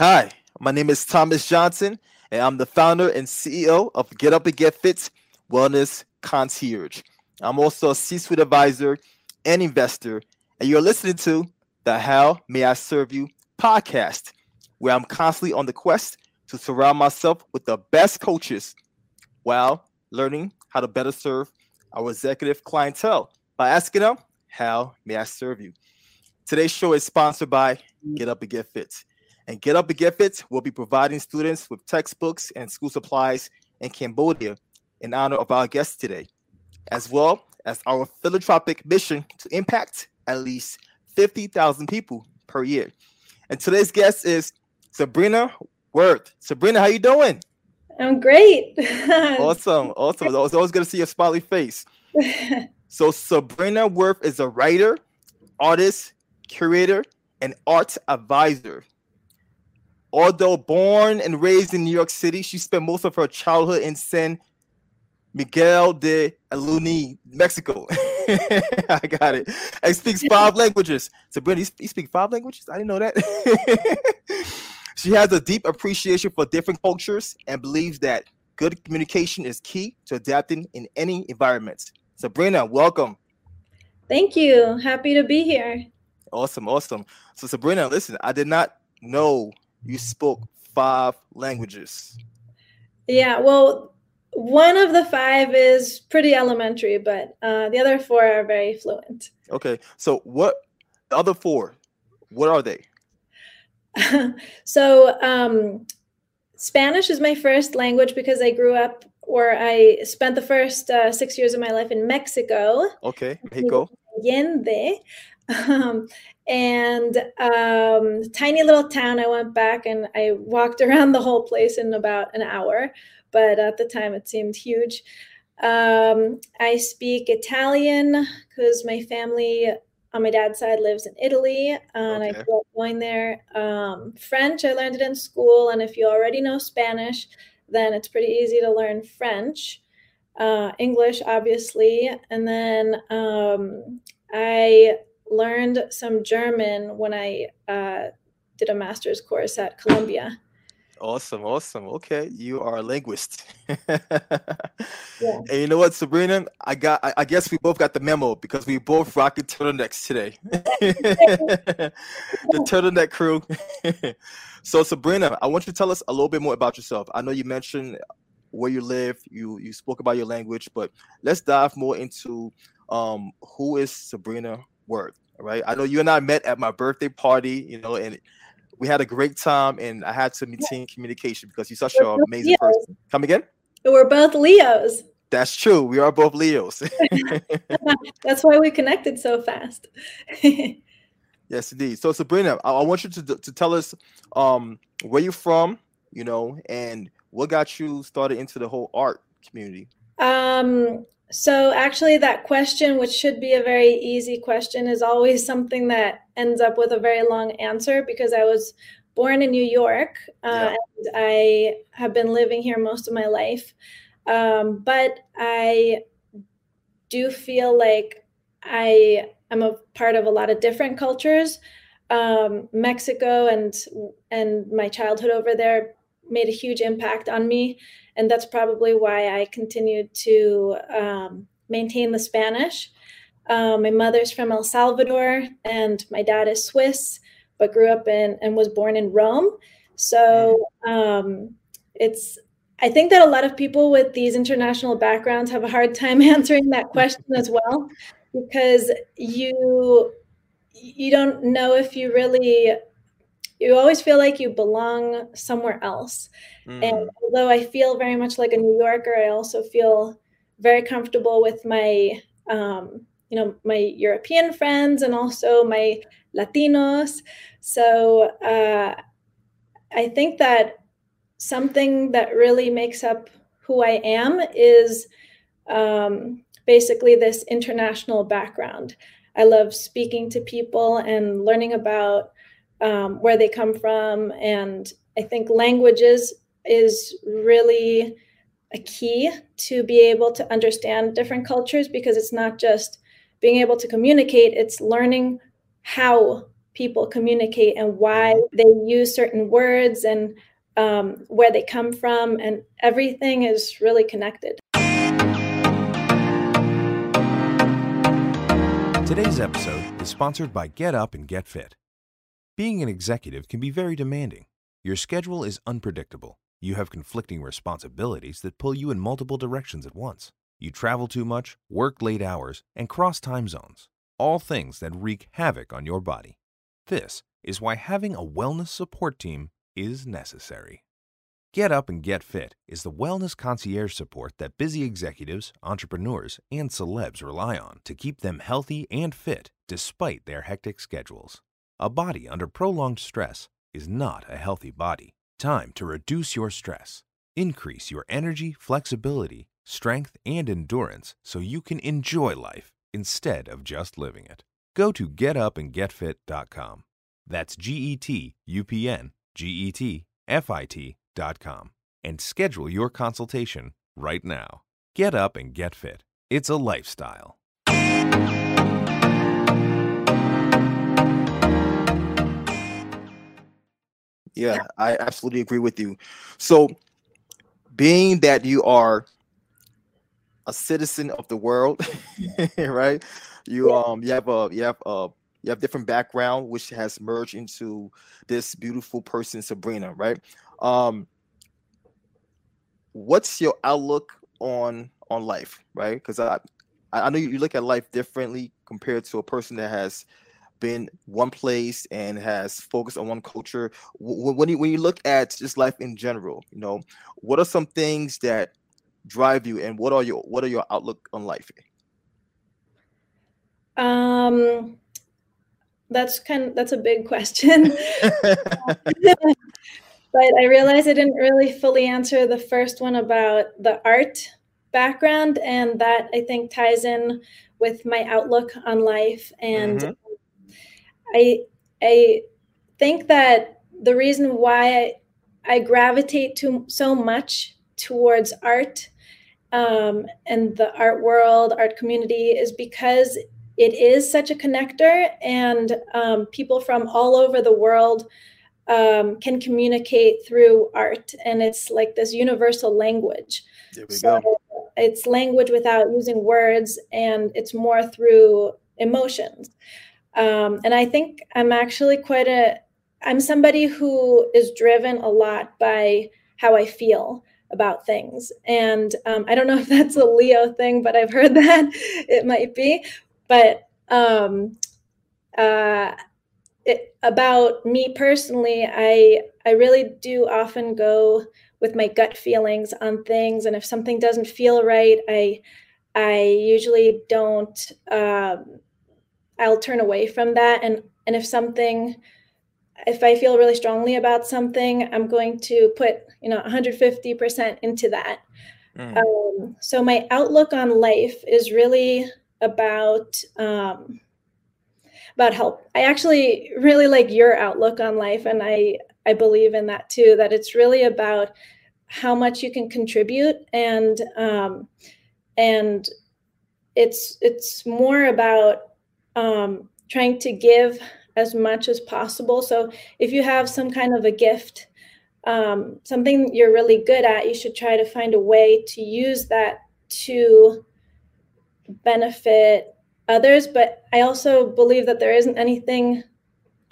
Hi, my name is Thomas Johnson, and I'm the founder and CEO of Get Up and Get Fit Wellness Concierge. I'm also a C suite advisor and investor, and you're listening to the How May I Serve You podcast, where I'm constantly on the quest to surround myself with the best coaches while learning how to better serve our executive clientele by asking them, How may I serve you? Today's show is sponsored by Get Up and Get Fit. And Get Up and Get Fit will be providing students with textbooks and school supplies in Cambodia in honor of our guests today, as well as our philanthropic mission to impact at least 50,000 people per year. And today's guest is Sabrina Wirth. Sabrina, how you doing? I'm great. awesome, awesome. It's always, good to see your smiley face. so Sabrina Wirth is a writer, artist, curator, and art advisor. Although born and raised in New York City, she spent most of her childhood in San Miguel de Allende, Mexico. I got it. And speaks five languages. Sabrina, you speak five languages? I didn't know that. she has a deep appreciation for different cultures and believes that good communication is key to adapting in any environment. Sabrina, welcome. Thank you. Happy to be here. Awesome, awesome. So Sabrina, listen, I did not know you spoke five languages. Yeah, well, one of the five is pretty elementary, but uh, the other four are very fluent. Okay, so what the other four? What are they? so um, Spanish is my first language because I grew up or I spent the first uh, six years of my life in Mexico. Okay, Mexico. Allende. Um, and um, tiny little town. I went back and I walked around the whole place in about an hour, but at the time it seemed huge. Um, I speak Italian because my family on my dad's side lives in Italy, and okay. I grew up going there. Um, French, I learned it in school, and if you already know Spanish, then it's pretty easy to learn French. Uh, English, obviously, and then um, I learned some German when I uh, did a master's course at Columbia. Awesome, awesome. Okay, you are a linguist. yeah. And you know what, Sabrina? I got. I, I, guess we both got the memo because we both rocking turtlenecks today. the turtleneck crew. so, Sabrina, I want you to tell us a little bit more about yourself. I know you mentioned where you live. You you spoke about your language, but let's dive more into um, who is Sabrina Wirth, right? I know you and I met at my birthday party, you know, and we had a great time, and I had to maintain communication because you're such an amazing Leos. person. Come again? We're both Leos. That's true. We are both Leos. That's why we connected so fast. yes, indeed. So Sabrina, I, I want you to to tell us um, where you're from, you know, and what got you started into the whole art community. Um, so, actually, that question, which should be a very easy question, is always something that ends up with a very long answer because I was born in New York uh, yeah. and I have been living here most of my life. Um, but I do feel like I am a part of a lot of different cultures. Um, Mexico and and my childhood over there made a huge impact on me and that's probably why I continued to um, maintain the Spanish. Um, my mother's from El Salvador, and my dad is Swiss, but grew up in and was born in Rome. So um, it's I think that a lot of people with these international backgrounds have a hard time answering that question as well, because you you don't know if you really you always feel like you belong somewhere else. Mm. And although I feel very much like a New Yorker, I also feel very comfortable with my, um, you know, my European friends and also my Latinos. So uh, I think that something that really makes up who I am is um, basically this international background. I love speaking to people and learning about um, where they come from. And I think languages is really a key to be able to understand different cultures because it's not just being able to communicate, it's learning how people communicate and why mm-hmm. they use certain words and um, where they come from, and everything is really connected. Today's episode is sponsored by Get Up and Get Fit. Being an executive can be very demanding. Your schedule is unpredictable. You have conflicting responsibilities that pull you in multiple directions at once. You travel too much, work late hours, and cross time zones. All things that wreak havoc on your body. This is why having a wellness support team is necessary. Get Up and Get Fit is the wellness concierge support that busy executives, entrepreneurs, and celebs rely on to keep them healthy and fit despite their hectic schedules. A body under prolonged stress is not a healthy body. Time to reduce your stress, increase your energy, flexibility, strength, and endurance so you can enjoy life instead of just living it. Go to getupandgetfit.com. That's G E T U P N G E T F I T.com and schedule your consultation right now. Get up and get fit. It's a lifestyle. Yeah, I absolutely agree with you. So, being that you are a citizen of the world, right? You um you have a you have a you have different background which has merged into this beautiful person Sabrina, right? Um, what's your outlook on on life, right? Because I I know you look at life differently compared to a person that has been one place and has focused on one culture. When you when you look at just life in general, you know, what are some things that drive you, and what are your what are your outlook on life? Um, that's kind of, that's a big question. but I realized I didn't really fully answer the first one about the art background, and that I think ties in with my outlook on life. And mm-hmm. I I think that the reason why I, I gravitate to so much towards art um, and the art world, art community, is because it is such a connector, and um, people from all over the world um, can communicate through art, and it's like this universal language. There we so go. It's language without using words, and it's more through emotions. Um, and I think I'm actually quite a. I'm somebody who is driven a lot by how I feel about things. And um, I don't know if that's a Leo thing, but I've heard that it might be. But um, uh, it, about me personally, I I really do often go with my gut feelings on things, and if something doesn't feel right, I I usually don't. Um, I'll turn away from that, and and if something, if I feel really strongly about something, I'm going to put you know 150 percent into that. Mm. Um, so my outlook on life is really about um, about help. I actually really like your outlook on life, and I I believe in that too. That it's really about how much you can contribute, and um, and it's it's more about um, trying to give as much as possible. So if you have some kind of a gift, um, something you're really good at, you should try to find a way to use that to benefit others, but I also believe that there isn't anything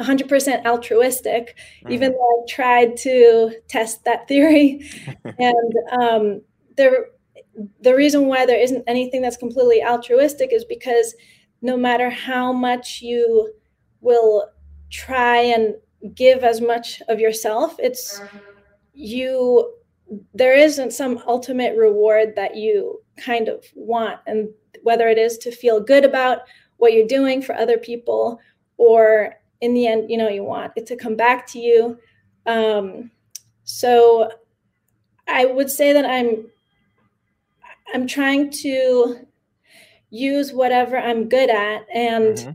100% altruistic, mm. even though I've tried to test that theory. and um, there, the reason why there isn't anything that's completely altruistic is because no matter how much you will try and give as much of yourself, it's you there isn't some ultimate reward that you kind of want. And whether it is to feel good about what you're doing for other people or in the end you know you want it to come back to you. Um, so i would say that i'm i'm trying to use whatever i'm good at and mm-hmm.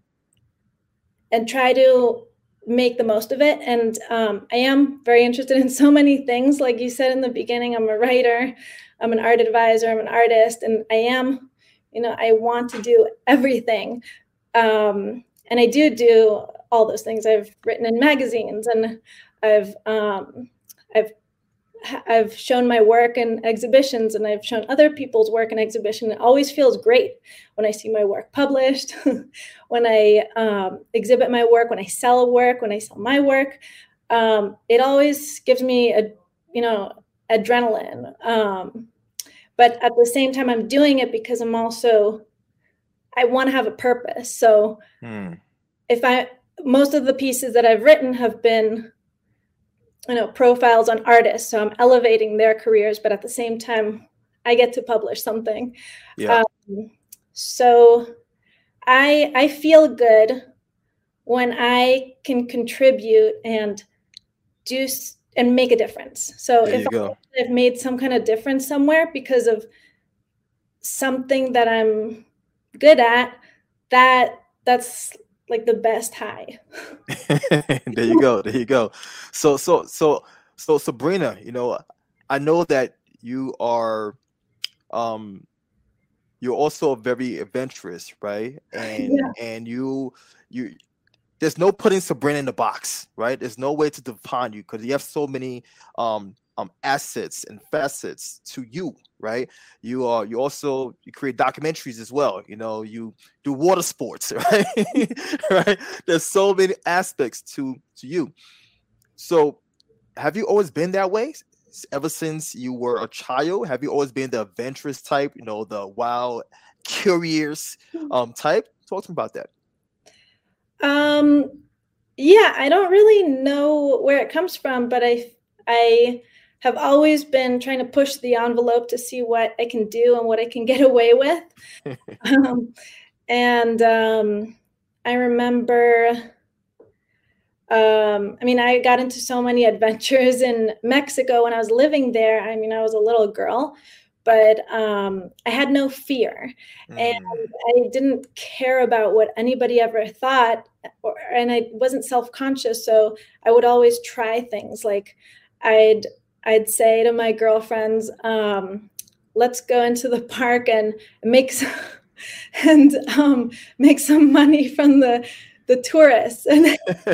and try to make the most of it and um, i am very interested in so many things like you said in the beginning i'm a writer i'm an art advisor i'm an artist and i am you know i want to do everything um, and I do do all those things. I've written in magazines and I've um, I've I've shown my work in exhibitions and I've shown other people's work in exhibition. It always feels great when I see my work published, when I um, exhibit my work, when I sell work, when I sell my work. Um, it always gives me a, you know, adrenaline. Um, but at the same time, I'm doing it because I'm also, I want to have a purpose. So hmm. if I, most of the pieces that I've written have been you know profiles on artists so i'm elevating their careers but at the same time i get to publish something. Yeah. Um, so i i feel good when i can contribute and do and make a difference. So there if i've made some kind of difference somewhere because of something that i'm good at that that's like the best high. there you go. There you go. So so so so Sabrina, you know, I know that you are um you're also very adventurous, right? And yeah. and you you there's no putting Sabrina in the box, right? There's no way to define you because you have so many um um assets and facets to you, right? You are you also you create documentaries as well. You know, you do water sports, right? right? There's so many aspects to to you. So, have you always been that way? Ever since you were a child, have you always been the adventurous type? You know, the wild, curious hmm. um type. Talk to me about that. Um, yeah, I don't really know where it comes from, but I I have always been trying to push the envelope to see what I can do and what I can get away with. um, and um, I remember, um, I mean, I got into so many adventures in Mexico when I was living there. I mean, I was a little girl, but um, I had no fear. Mm. And I didn't care about what anybody ever thought, or, and I wasn't self conscious. So I would always try things like I'd I'd say to my girlfriends, um, let's go into the park and make some, and um, make some money from the the tourists. And like I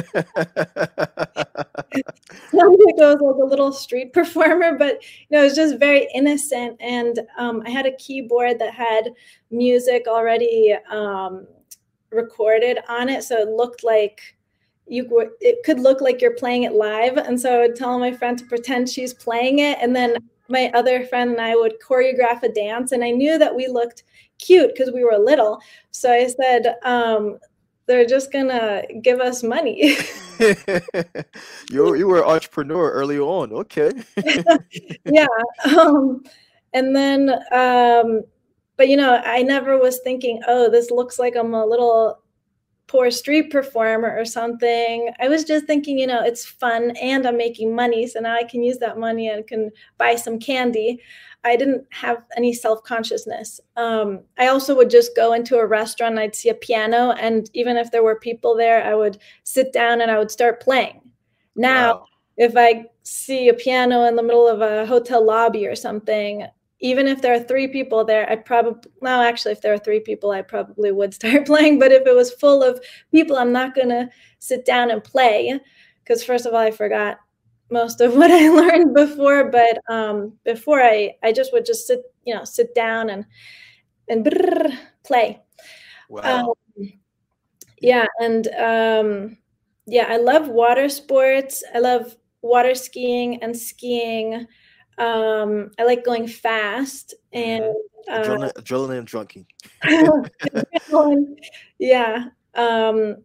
was like a little street performer, but you know, it was just very innocent. And um, I had a keyboard that had music already um, recorded on it, so it looked like you it could look like you're playing it live and so i would tell my friend to pretend she's playing it and then my other friend and i would choreograph a dance and i knew that we looked cute because we were little so i said um, they're just gonna give us money. You, you were an entrepreneur early on okay. Yeah um, and then um, but you know i never was thinking oh this looks like i'm a little poor street performer or something. I was just thinking, you know, it's fun and I'm making money. So now I can use that money and can buy some candy. I didn't have any self consciousness. Um, I also would just go into a restaurant, I'd see a piano, and even if there were people there, I would sit down and I would start playing. Now, wow. if I see a piano in the middle of a hotel lobby or something, even if there are three people there, I probably, no, actually, if there are three people, I probably would start playing. But if it was full of people, I'm not going to sit down and play because, first of all, I forgot most of what I learned before. But um, before I, I just would just sit, you know, sit down and, and brrr, play. Wow. Um, yeah. And um, yeah, I love water sports. I love water skiing and skiing. Um, I like going fast and uh, adrenaline, adrenaline junkie. yeah, um,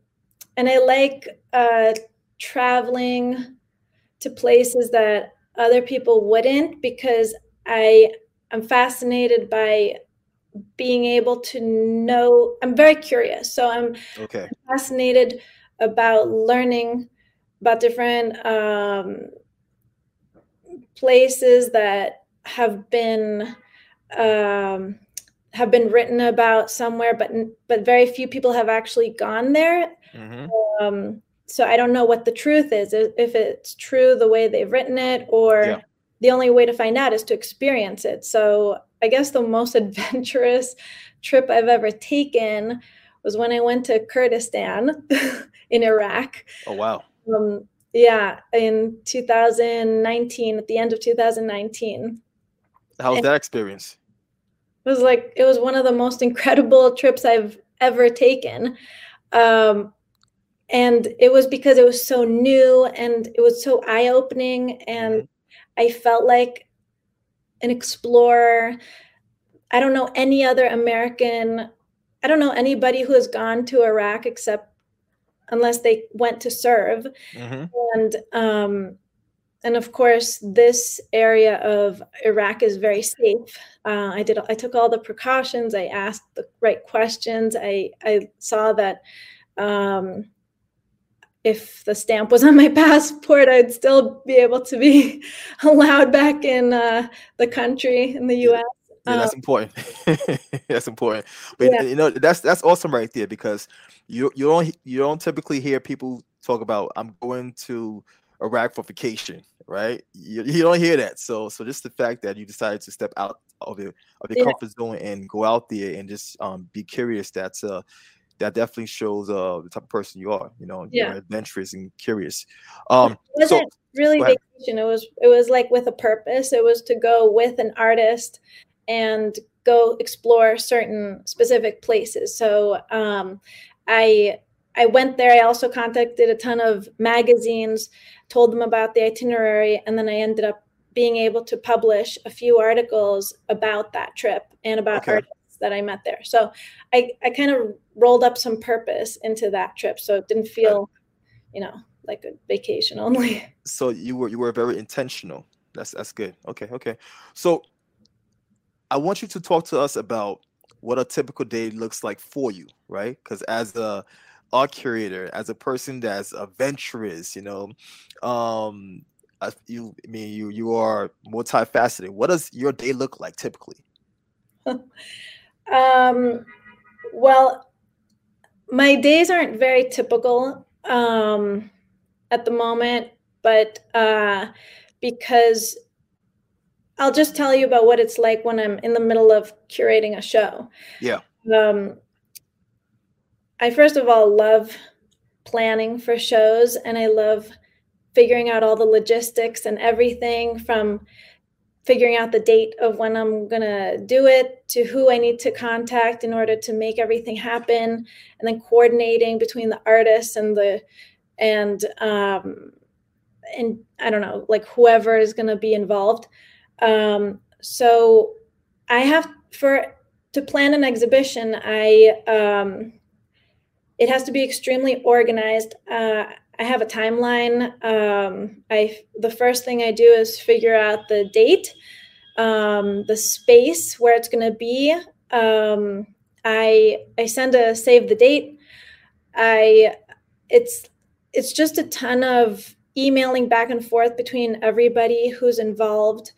and I like uh, traveling to places that other people wouldn't because I am fascinated by being able to know. I'm very curious, so I'm okay. fascinated about learning about different um, places that have been um, have been written about somewhere, but but very few people have actually gone there. Mm-hmm. Um, so I don't know what the truth is, if it's true the way they've written it, or yeah. the only way to find out is to experience it. So I guess the most adventurous trip I've ever taken was when I went to Kurdistan in Iraq. Oh wow. Um, yeah, in 2019, at the end of 2019. How was and that experience? It was like it was one of the most incredible trips I've ever taken. Um, and it was because it was so new and it was so eye-opening and mm-hmm. I felt like an explorer. I don't know any other American I don't know anybody who has gone to Iraq except unless they went to serve. Mm-hmm. And um, and of course, this area of Iraq is very safe. Uh, I did. I took all the precautions. I asked the right questions. I I saw that. Um, if the stamp was on my passport, I'd still be able to be allowed back in uh, the country in the U.S. Yeah, that's um, important. that's important. But yeah. you know, that's that's awesome right there because you you don't you don't typically hear people talk about I'm going to Iraq for vacation, right? You, you don't hear that. So so just the fact that you decided to step out of your of your yeah. comfort zone and go out there and just um, be curious. That's uh that definitely shows uh the type of person you are. You know, yeah. you're adventurous and curious. Um, it wasn't so, really vacation. It was it was like with a purpose. It was to go with an artist and go explore certain specific places. So um, I I went there. I also contacted a ton of magazines, told them about the itinerary, and then I ended up being able to publish a few articles about that trip and about okay. artists that I met there. So I, I kind of rolled up some purpose into that trip. So it didn't feel, you know, like a vacation only. So you were you were very intentional. That's that's good. Okay, okay. So I want you to talk to us about what a typical day looks like for you, right? Because as a art curator, as a person that's adventurous, you know, um, you I mean you you are multifaceted. What does your day look like typically? um, well, my days aren't very typical um, at the moment, but uh, because I'll just tell you about what it's like when I'm in the middle of curating a show. Yeah. Um, I first of all love planning for shows and I love figuring out all the logistics and everything from figuring out the date of when I'm going to do it to who I need to contact in order to make everything happen and then coordinating between the artists and the and um and I don't know like whoever is going to be involved um, so I have for to plan an exhibition. I um, it has to be extremely organized. Uh, I have a timeline. Um, I the first thing I do is figure out the date, um, the space where it's going to be. Um, I I send a save the date. I it's it's just a ton of emailing back and forth between everybody who's involved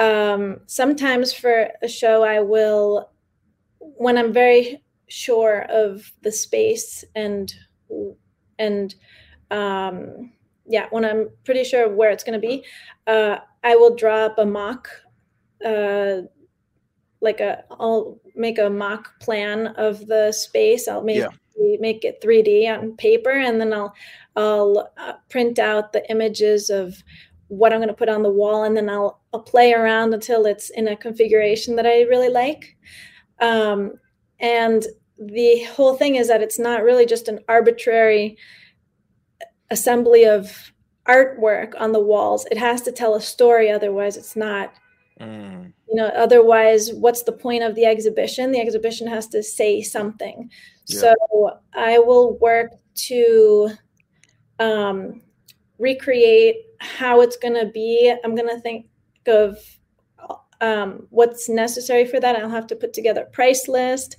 um, sometimes for a show, I will, when I'm very sure of the space and and um, yeah, when I'm pretty sure of where it's going to be, uh, I will draw up a mock, uh, like a, I'll make a mock plan of the space. I'll make yeah. make it 3D on paper, and then I'll I'll uh, print out the images of what I'm going to put on the wall, and then I'll, I'll play around until it's in a configuration that I really like. Um, and the whole thing is that it's not really just an arbitrary assembly of artwork on the walls. It has to tell a story, otherwise, it's not. Mm. You know, otherwise, what's the point of the exhibition? The exhibition has to say something. Yeah. So I will work to um, recreate how it's going to be. I'm going to think of um, what's necessary for that. I'll have to put together a price list,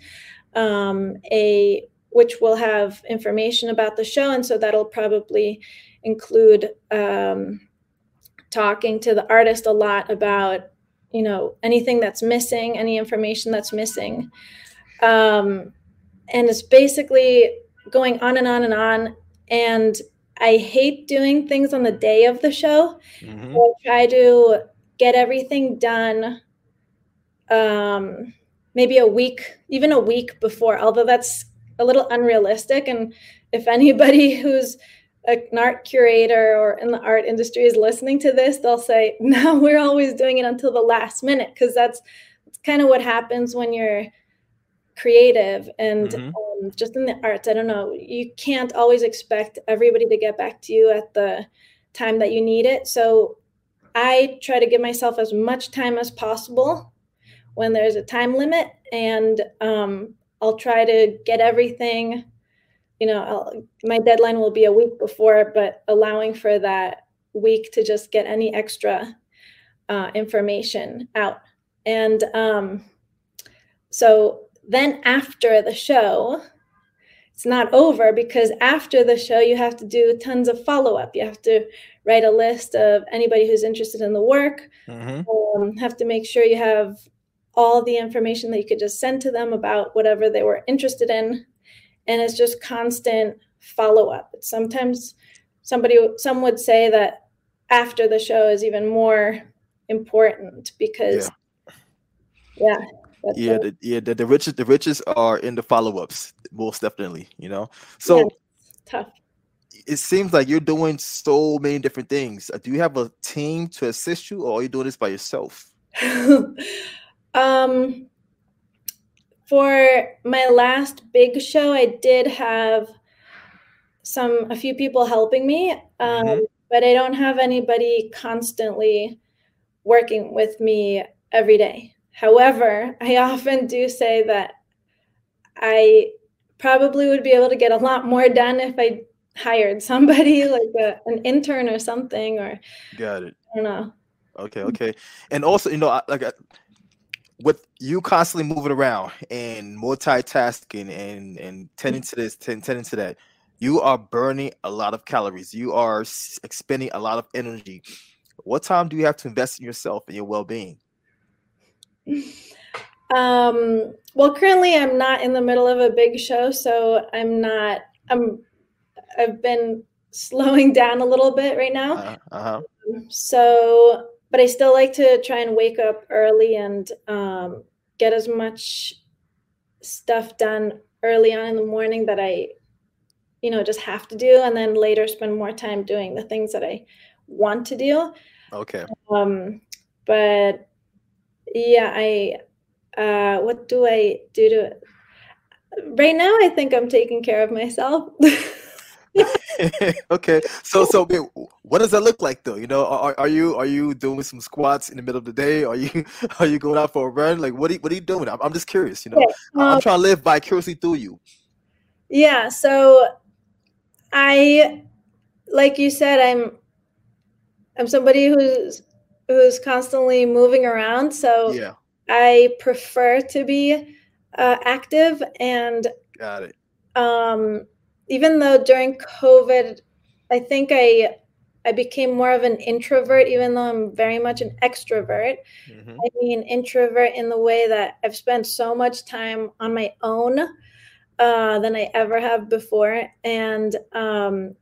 um, a which will have information about the show, and so that'll probably include um, talking to the artist a lot about you know anything that's missing, any information that's missing, um, and it's basically going on and on and on. And I hate doing things on the day of the show. Mm-hmm. I try to get everything done um, maybe a week, even a week before, although that's a little unrealistic. And if anybody who's an art curator or in the art industry is listening to this, they'll say, no, we're always doing it until the last minute because that's, that's kind of what happens when you're creative and mm-hmm. Um, just in the arts. I don't know, you can't always expect everybody to get back to you at the time that you need it. So I try to give myself as much time as possible when there's a time limit, and um, I'll try to get everything you know I'll, my deadline will be a week before but allowing for that week to just get any extra uh, information out and um, so then after the show it's not over because after the show you have to do tons of follow-up you have to write a list of anybody who's interested in the work mm-hmm. um, have to make sure you have all the information that you could just send to them about whatever they were interested in and it's just constant follow up. Sometimes somebody some would say that after the show is even more important because yeah. Yeah, yeah, the, yeah. The, the riches, the riches are in the follow-ups, most definitely. You know, so yeah, tough. It seems like you're doing so many different things. Do you have a team to assist you, or are you doing this by yourself? um, for my last big show, I did have some a few people helping me, um, mm-hmm. but I don't have anybody constantly working with me every day. However, I often do say that I probably would be able to get a lot more done if I hired somebody like a, an intern or something or got it. I don't know. Okay okay. And also you know like with you constantly moving around and multitasking and and tending to this tending to that you are burning a lot of calories. You are expending a lot of energy. What time do you have to invest in yourself and your well-being um well currently i'm not in the middle of a big show so i'm not i'm i've been slowing down a little bit right now uh-huh. uh-huh. so but I still like to try and wake up early and um, get as much stuff done early on in the morning that I, you know, just have to do, and then later spend more time doing the things that I want to do. Okay. Um, but yeah, I, uh, what do I do to? Right now, I think I'm taking care of myself. okay, so so what does that look like though? You know, are, are you are you doing some squats in the middle of the day? Are you are you going out for a run? Like what are you, what are you doing? I'm, I'm just curious. You know, um, I'm trying to live vicariously through you. Yeah. So I, like you said, I'm I'm somebody who's who's constantly moving around. So yeah, I prefer to be uh, active and got it. Um, even though during COVID, I think I I became more of an introvert, even though I'm very much an extrovert. Mm-hmm. I mean, introvert in the way that I've spent so much time on my own uh, than I ever have before, and um,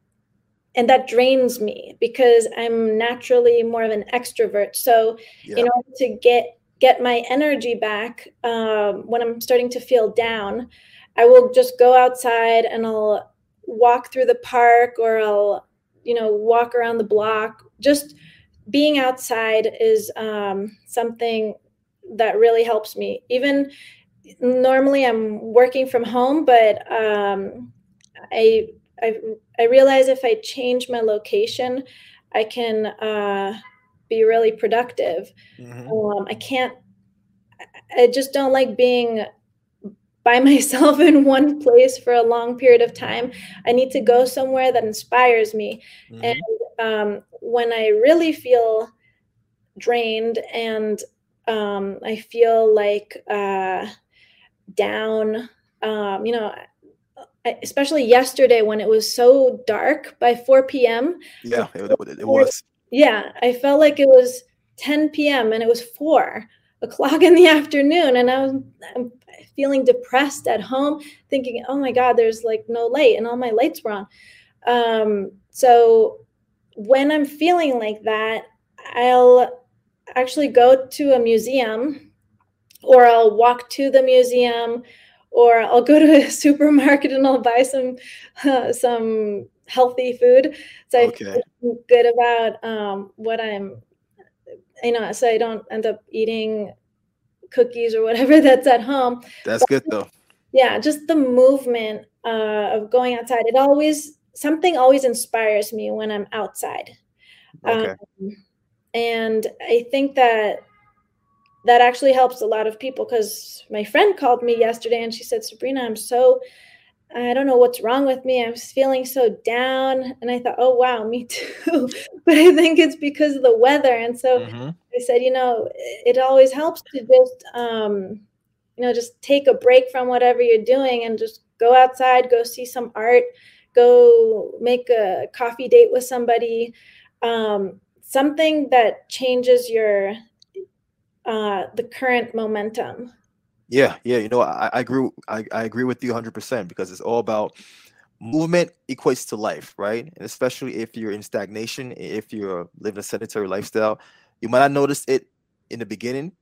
and that drains me because I'm naturally more of an extrovert. So, yeah. in order to get get my energy back um, when I'm starting to feel down, I will just go outside and I'll walk through the park or I'll, you know, walk around the block. Just being outside is um, something that really helps me. Even normally I'm working from home, but um, I, I, I realize if I change my location, I can uh, be really productive. Mm-hmm. Um, I can't, I just don't like being by myself in one place for a long period of time. I need to go somewhere that inspires me. Mm-hmm. And um, when I really feel drained and um, I feel like uh, down, um, you know, especially yesterday when it was so dark by 4 p.m. Yeah, it, it was. Yeah, I felt like it was 10 p.m. and it was 4 o'clock in the afternoon and I was I'm feeling depressed at home, thinking, oh my God, there's like no light and all my lights were on. Um, so when I'm feeling like that, I'll actually go to a museum or I'll walk to the museum or I'll go to a supermarket and I'll buy some uh, some healthy food. So okay. I feel good about um, what I'm, you know, so I don't end up eating cookies or whatever that's at home. That's but, good though. Yeah, just the movement uh, of going outside. It always something always inspires me when I'm outside. Okay. Um, and I think that that actually helps a lot of people because my friend called me yesterday and she said, Sabrina, I'm so, I don't know what's wrong with me. I'm feeling so down. And I thought, oh, wow, me too. but I think it's because of the weather. And so mm-hmm. I said, you know, it always helps to just, um, you know, just take a break from whatever you're doing and just go outside, go see some art, go make a coffee date with somebody. Um, something that changes your uh, the current momentum. Yeah, yeah, you know, I, I agree. I, I agree with you 100 percent because it's all about movement equates to life, right? And especially if you're in stagnation, if you're living a sedentary lifestyle, you might not notice it in the beginning,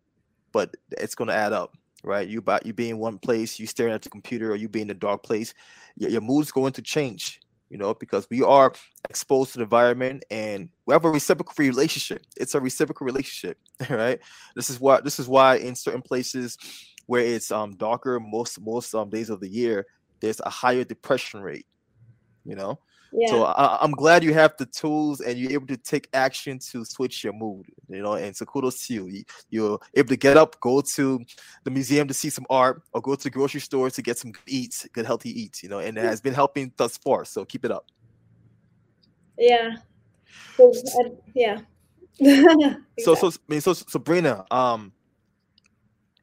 but it's going to add up, right? You about you being in one place, you staring at the computer, or you being in a dark place, your, your mood's going to change you know, because we are exposed to the environment and we have a reciprocal relationship. It's a reciprocal relationship, right? This is why this is why in certain places where it's um darker most most um days of the year, there's a higher depression rate, you know. Yeah. So I, am glad you have the tools and you're able to take action to switch your mood, you know. And so kudos to you. You're able to get up, go to the museum to see some art, or go to the grocery store to get some eats, good healthy eats, you know. And it has been helping thus far. So keep it up. Yeah. yeah. so so I mean so Sabrina, um,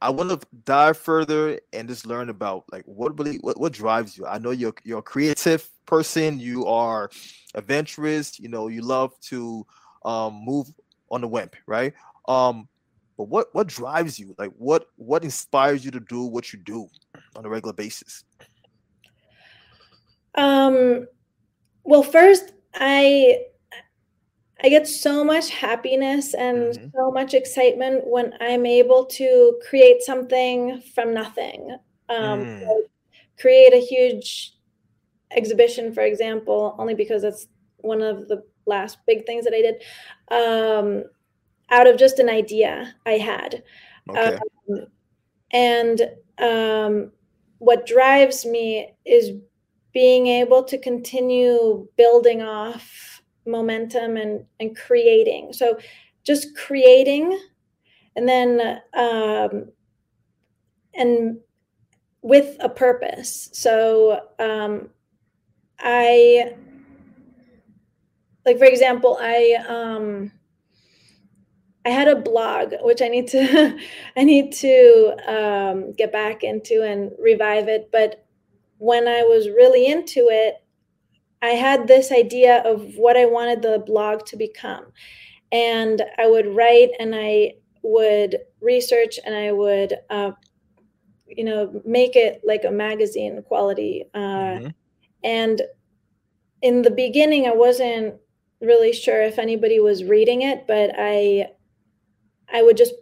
I want to dive further and just learn about like what really what, what drives you. I know you're you're creative person, you are adventurous, you know, you love to um move on the wimp, right? Um but what what drives you? Like what what inspires you to do what you do on a regular basis? Um well first I I get so much happiness and mm-hmm. so much excitement when I'm able to create something from nothing. Um, mm. create a huge exhibition, for example, only because that's one of the last big things that I did, um, out of just an idea I had. Okay. Um, and um, what drives me is being able to continue building off momentum and and creating so just creating and then um, and with a purpose so um, i like for example i um i had a blog which i need to i need to um, get back into and revive it but when i was really into it I had this idea of what I wanted the blog to become. And I would write and I would research and I would, uh, you know, make it like a magazine quality. Uh, mm-hmm. And in the beginning, I wasn't really sure if anybody was reading it, but I, I would just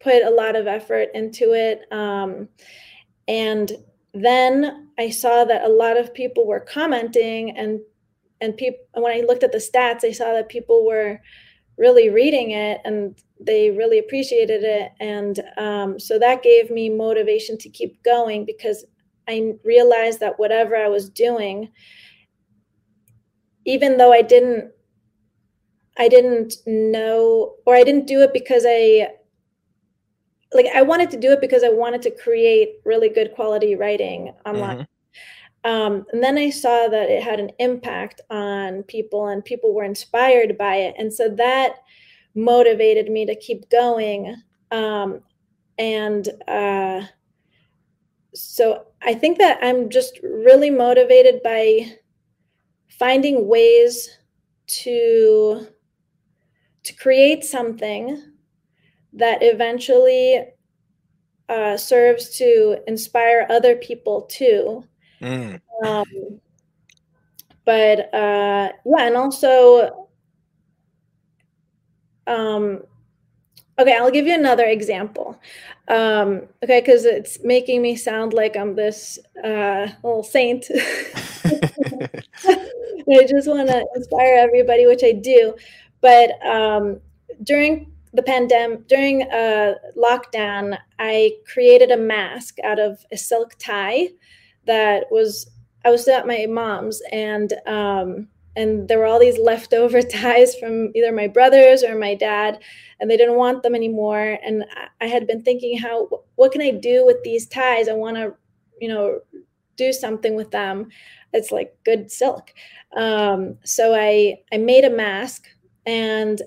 put a lot of effort into it. Um, and then I saw that a lot of people were commenting and and people when I looked at the stats, I saw that people were really reading it and they really appreciated it. And um, so that gave me motivation to keep going because I realized that whatever I was doing, even though I didn't I didn't know or I didn't do it because I like I wanted to do it because I wanted to create really good quality writing online. Mm-hmm. Um, and then I saw that it had an impact on people and people were inspired by it. And so that motivated me to keep going. Um, and uh, so I think that I'm just really motivated by finding ways to to create something that eventually uh, serves to inspire other people too. Mm. Um, but uh, yeah, and also, um, Okay, I'll give you another example. Um, okay, because it's making me sound like I'm this uh, little saint. I just want to inspire everybody, which I do. But um, during the pandemic, during uh, lockdown, I created a mask out of a silk tie that was I was at my mom's and um, and there were all these leftover ties from either my brothers or my dad and they didn't want them anymore. And i had been thinking how what can i do with these ties? I want to you know do something with them. It's like good silk. Um, so i i made a mask and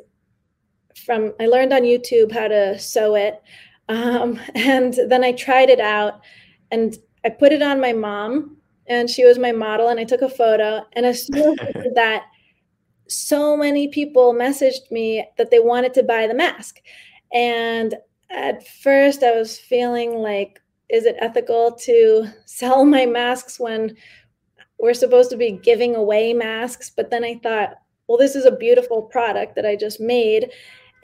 from i learned on youtube how to sew it. Um, and then i tried it out and i put it on my mom and she was my model and I took a photo. And as soon as I did that, so many people messaged me that they wanted to buy the mask. And at first I was feeling like, is it ethical to sell my masks when we're supposed to be giving away masks? But then I thought, well, this is a beautiful product that I just made.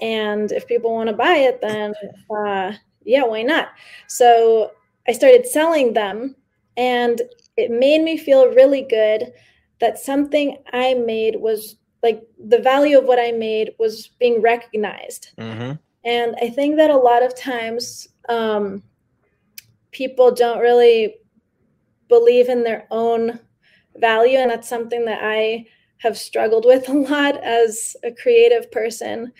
And if people want to buy it, then uh, yeah, why not? So I started selling them. And it made me feel really good that something I made was like the value of what I made was being recognized. Mm-hmm. And I think that a lot of times um, people don't really believe in their own value. And that's something that I have struggled with a lot as a creative person.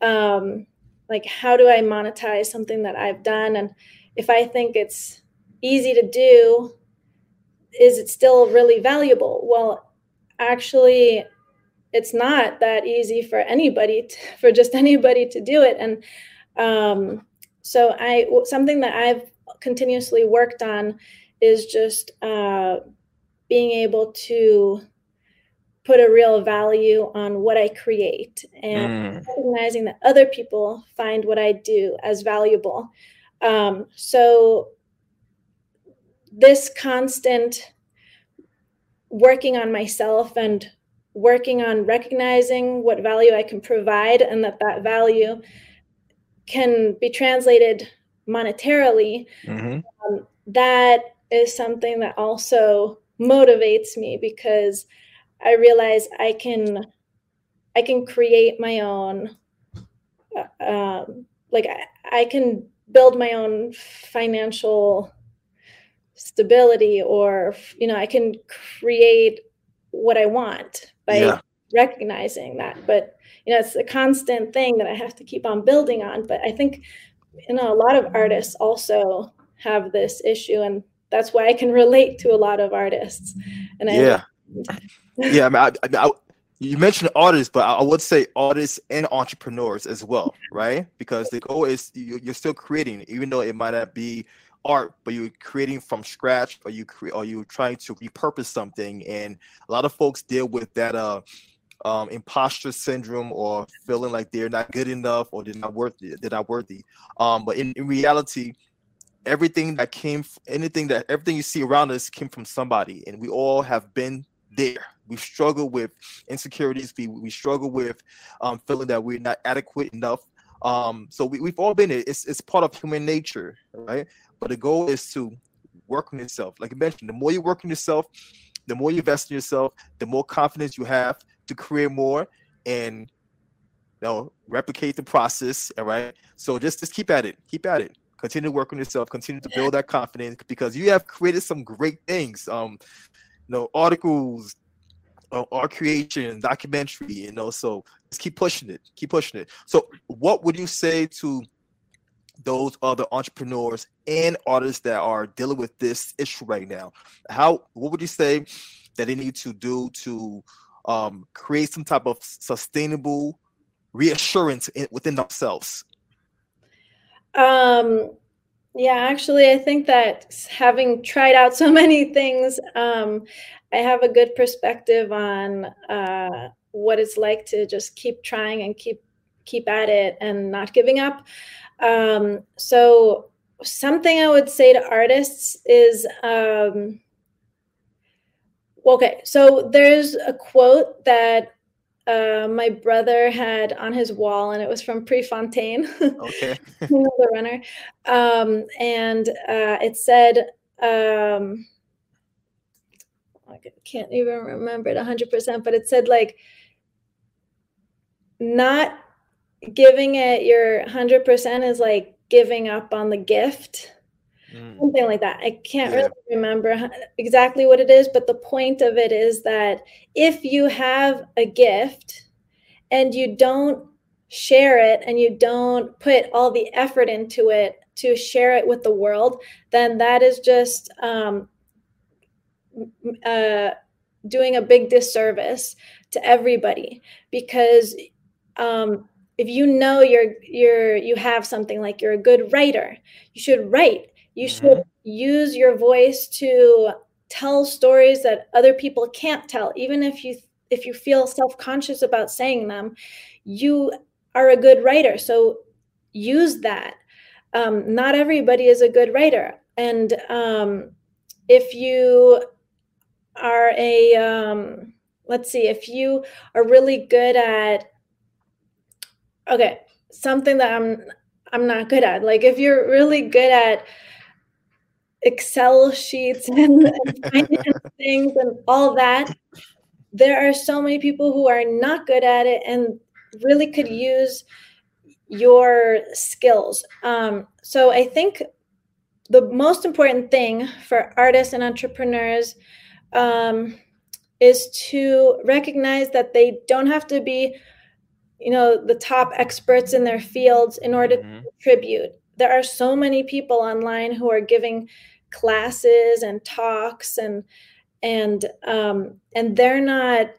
Um, like, how do I monetize something that I've done? And if I think it's easy to do, is it still really valuable? Well, actually, it's not that easy for anybody, to, for just anybody to do it. And um, so, I something that I've continuously worked on is just uh, being able to put a real value on what I create and mm. recognizing that other people find what I do as valuable. Um, so this constant working on myself and working on recognizing what value I can provide and that that value can be translated monetarily, mm-hmm. um, that is something that also motivates me because I realize I can I can create my own uh, um, like I, I can build my own financial stability or you know i can create what i want by yeah. recognizing that but you know it's a constant thing that i have to keep on building on but i think you know a lot of artists also have this issue and that's why i can relate to a lot of artists and I, yeah yeah i mean I, I, you mentioned artists, but I would say artists and entrepreneurs as well, right? Because the goal is you're still creating, even though it might not be art, but you're creating from scratch, or you cre- or you're trying to repurpose something. And a lot of folks deal with that uh, um, imposter syndrome or feeling like they're not good enough or they're not worthy. They're not worthy. Um, but in, in reality, everything that came, anything that everything you see around us came from somebody, and we all have been there. We struggle with insecurities. We, we struggle with um, feeling that we're not adequate enough. Um, so we, we've all been it. It's, it's part of human nature, right? But the goal is to work on yourself. Like I mentioned, the more you work on yourself, the more you invest in yourself, the more confidence you have to create more and you know replicate the process. All right. So just just keep at it. Keep at it. Continue to work on yourself. Continue to build that confidence because you have created some great things. Um, you know, articles, uh, art creation, documentary. You know, so just keep pushing it. Keep pushing it. So, what would you say to those other entrepreneurs and artists that are dealing with this issue right now? How what would you say that they need to do to um, create some type of sustainable reassurance in, within themselves? Um yeah actually i think that having tried out so many things um i have a good perspective on uh what it's like to just keep trying and keep keep at it and not giving up um, so something I would say to artists is um, okay. So there's a quote that uh, my brother had on his wall, and it was from Prefontaine. Okay. the runner. Um, and uh, it said, um, I can't even remember it 100%, but it said, like, not giving it your 100% is like giving up on the gift mm. something like that i can't yeah. really remember exactly what it is but the point of it is that if you have a gift and you don't share it and you don't put all the effort into it to share it with the world then that is just um, uh, doing a big disservice to everybody because um, if you know you're you're you have something like you're a good writer you should write. You mm-hmm. should use your voice to tell stories that other people can't tell. Even if you if you feel self-conscious about saying them you are a good writer. So use that. Um, not everybody is a good writer. And um, if you are a um, let's see if you are really good at okay something that i'm i'm not good at. Like if you're really good at excel sheets and, and things and all that there are so many people who are not good at it and really could use your skills. Um, so i think the most important thing for artists and entrepreneurs um, is to recognize that they don't have to be you know the top experts in their fields in order mm-hmm. to contribute. There are so many people online who are giving classes and talks and and um, and they're not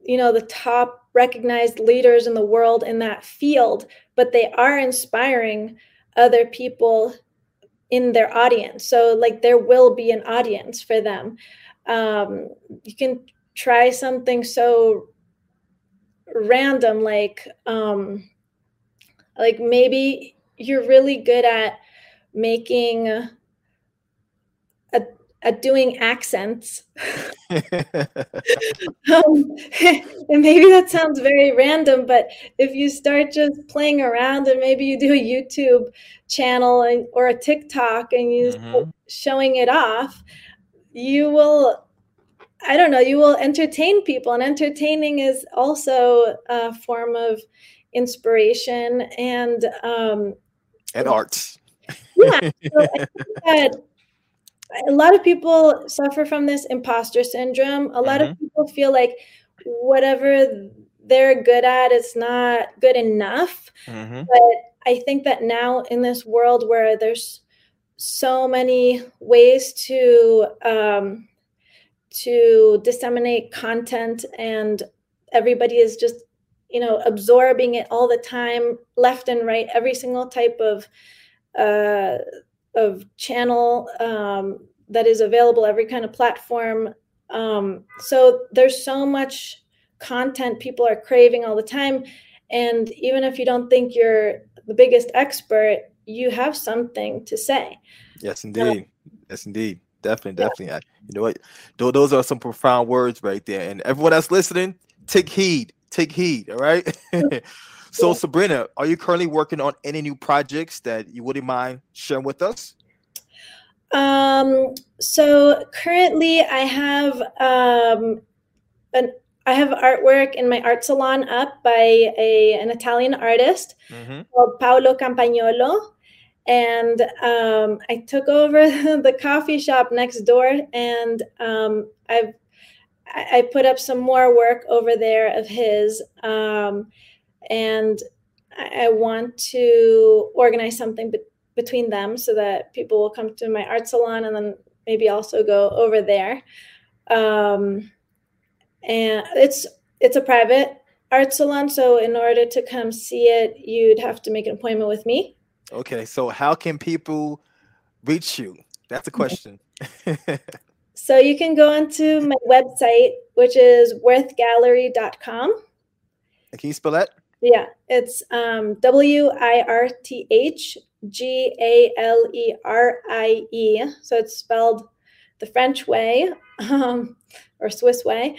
you know the top recognized leaders in the world in that field but they are inspiring other people in their audience. So like there will be an audience for them. Um, you can try something so random like um like maybe you're really good at making at doing accents um, and maybe that sounds very random but if you start just playing around and maybe you do a youtube channel and, or a tiktok and you mm-hmm. showing it off you will I don't know, you will entertain people, and entertaining is also a form of inspiration and um, and arts. yeah, so that a lot of people suffer from this imposter syndrome. A lot mm-hmm. of people feel like whatever they're good at is not good enough. Mm-hmm. But I think that now in this world where there's so many ways to um, to disseminate content and everybody is just you know absorbing it all the time left and right every single type of uh, of channel um, that is available every kind of platform. Um, so there's so much content people are craving all the time and even if you don't think you're the biggest expert you have something to say. Yes indeed. Yes indeed definitely, definitely. Yeah. you know what? Those are some profound words right there. And everyone that's listening, take heed. Take heed. All right. so, yeah. Sabrina, are you currently working on any new projects that you wouldn't mind sharing with us? Um. So currently, I have um, an I have artwork in my art salon up by a an Italian artist mm-hmm. called Paolo Campagnolo and um, I took over the coffee shop next door, and um, I've I put up some more work over there of his, um, and I want to organize something be- between them so that people will come to my art salon and then maybe also go over there. Um, and it's it's a private art salon, so in order to come see it, you'd have to make an appointment with me. Okay, so how can people reach you? That's a question. so you can go onto my website, which is wirthgalerie.com. Can you spell that? Yeah, it's um, W I R T H G A L E R I E. So it's spelled the French way um, or Swiss way.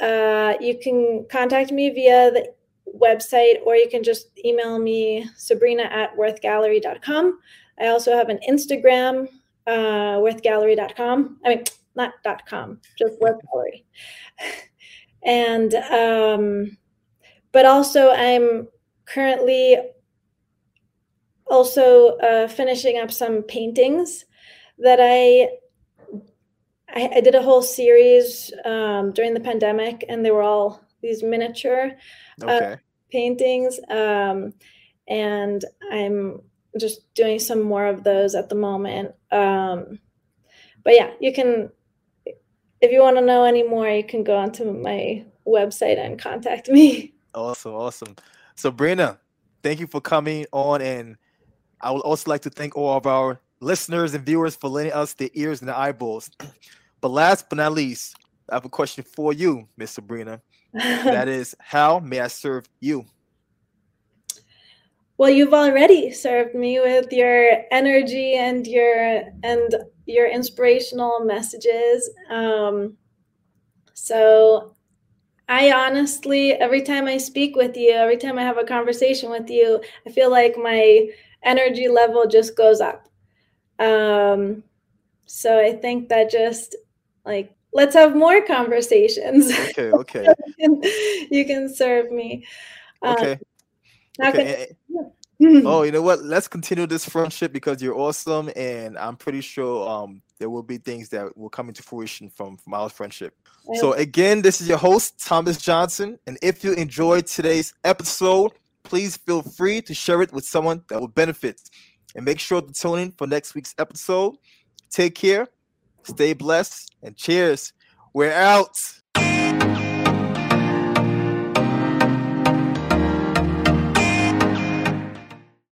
uh, you can contact me via the website or you can just email me sabrina at wirthgalerie.com. I also have an Instagram, uh, wirthgalerie.com. I mean, not dot .com, just Wirth Galerie. And, um, but also I'm currently also uh, finishing up some paintings that I, I, I did a whole series um, during the pandemic, and they were all these miniature uh, okay. uh, paintings. Um, and I'm just doing some more of those at the moment. Um, but yeah, you can, if you want to know any more, you can go onto my website and contact me. Awesome, awesome. Sabrina, thank you for coming on and I would also like to thank all of our listeners and viewers for lending us their ears and their eyeballs. But last but not least, I have a question for you, Miss Sabrina. That is, how may I serve you? Well, you've already served me with your energy and your and your inspirational messages. Um, so, I honestly, every time I speak with you, every time I have a conversation with you, I feel like my energy level just goes up. Um, so I think that just like let's have more conversations. Okay, okay. you, can, serve me. Okay. Um, okay. okay. oh, you know what? Let's continue this friendship because you're awesome, and I'm pretty sure um there will be things that will come into fruition from from our friendship. So again, this is your host Thomas Johnson, and if you enjoyed today's episode, please feel free to share it with someone that will benefit. And make sure to tune in for next week's episode. Take care, stay blessed, and cheers. We're out.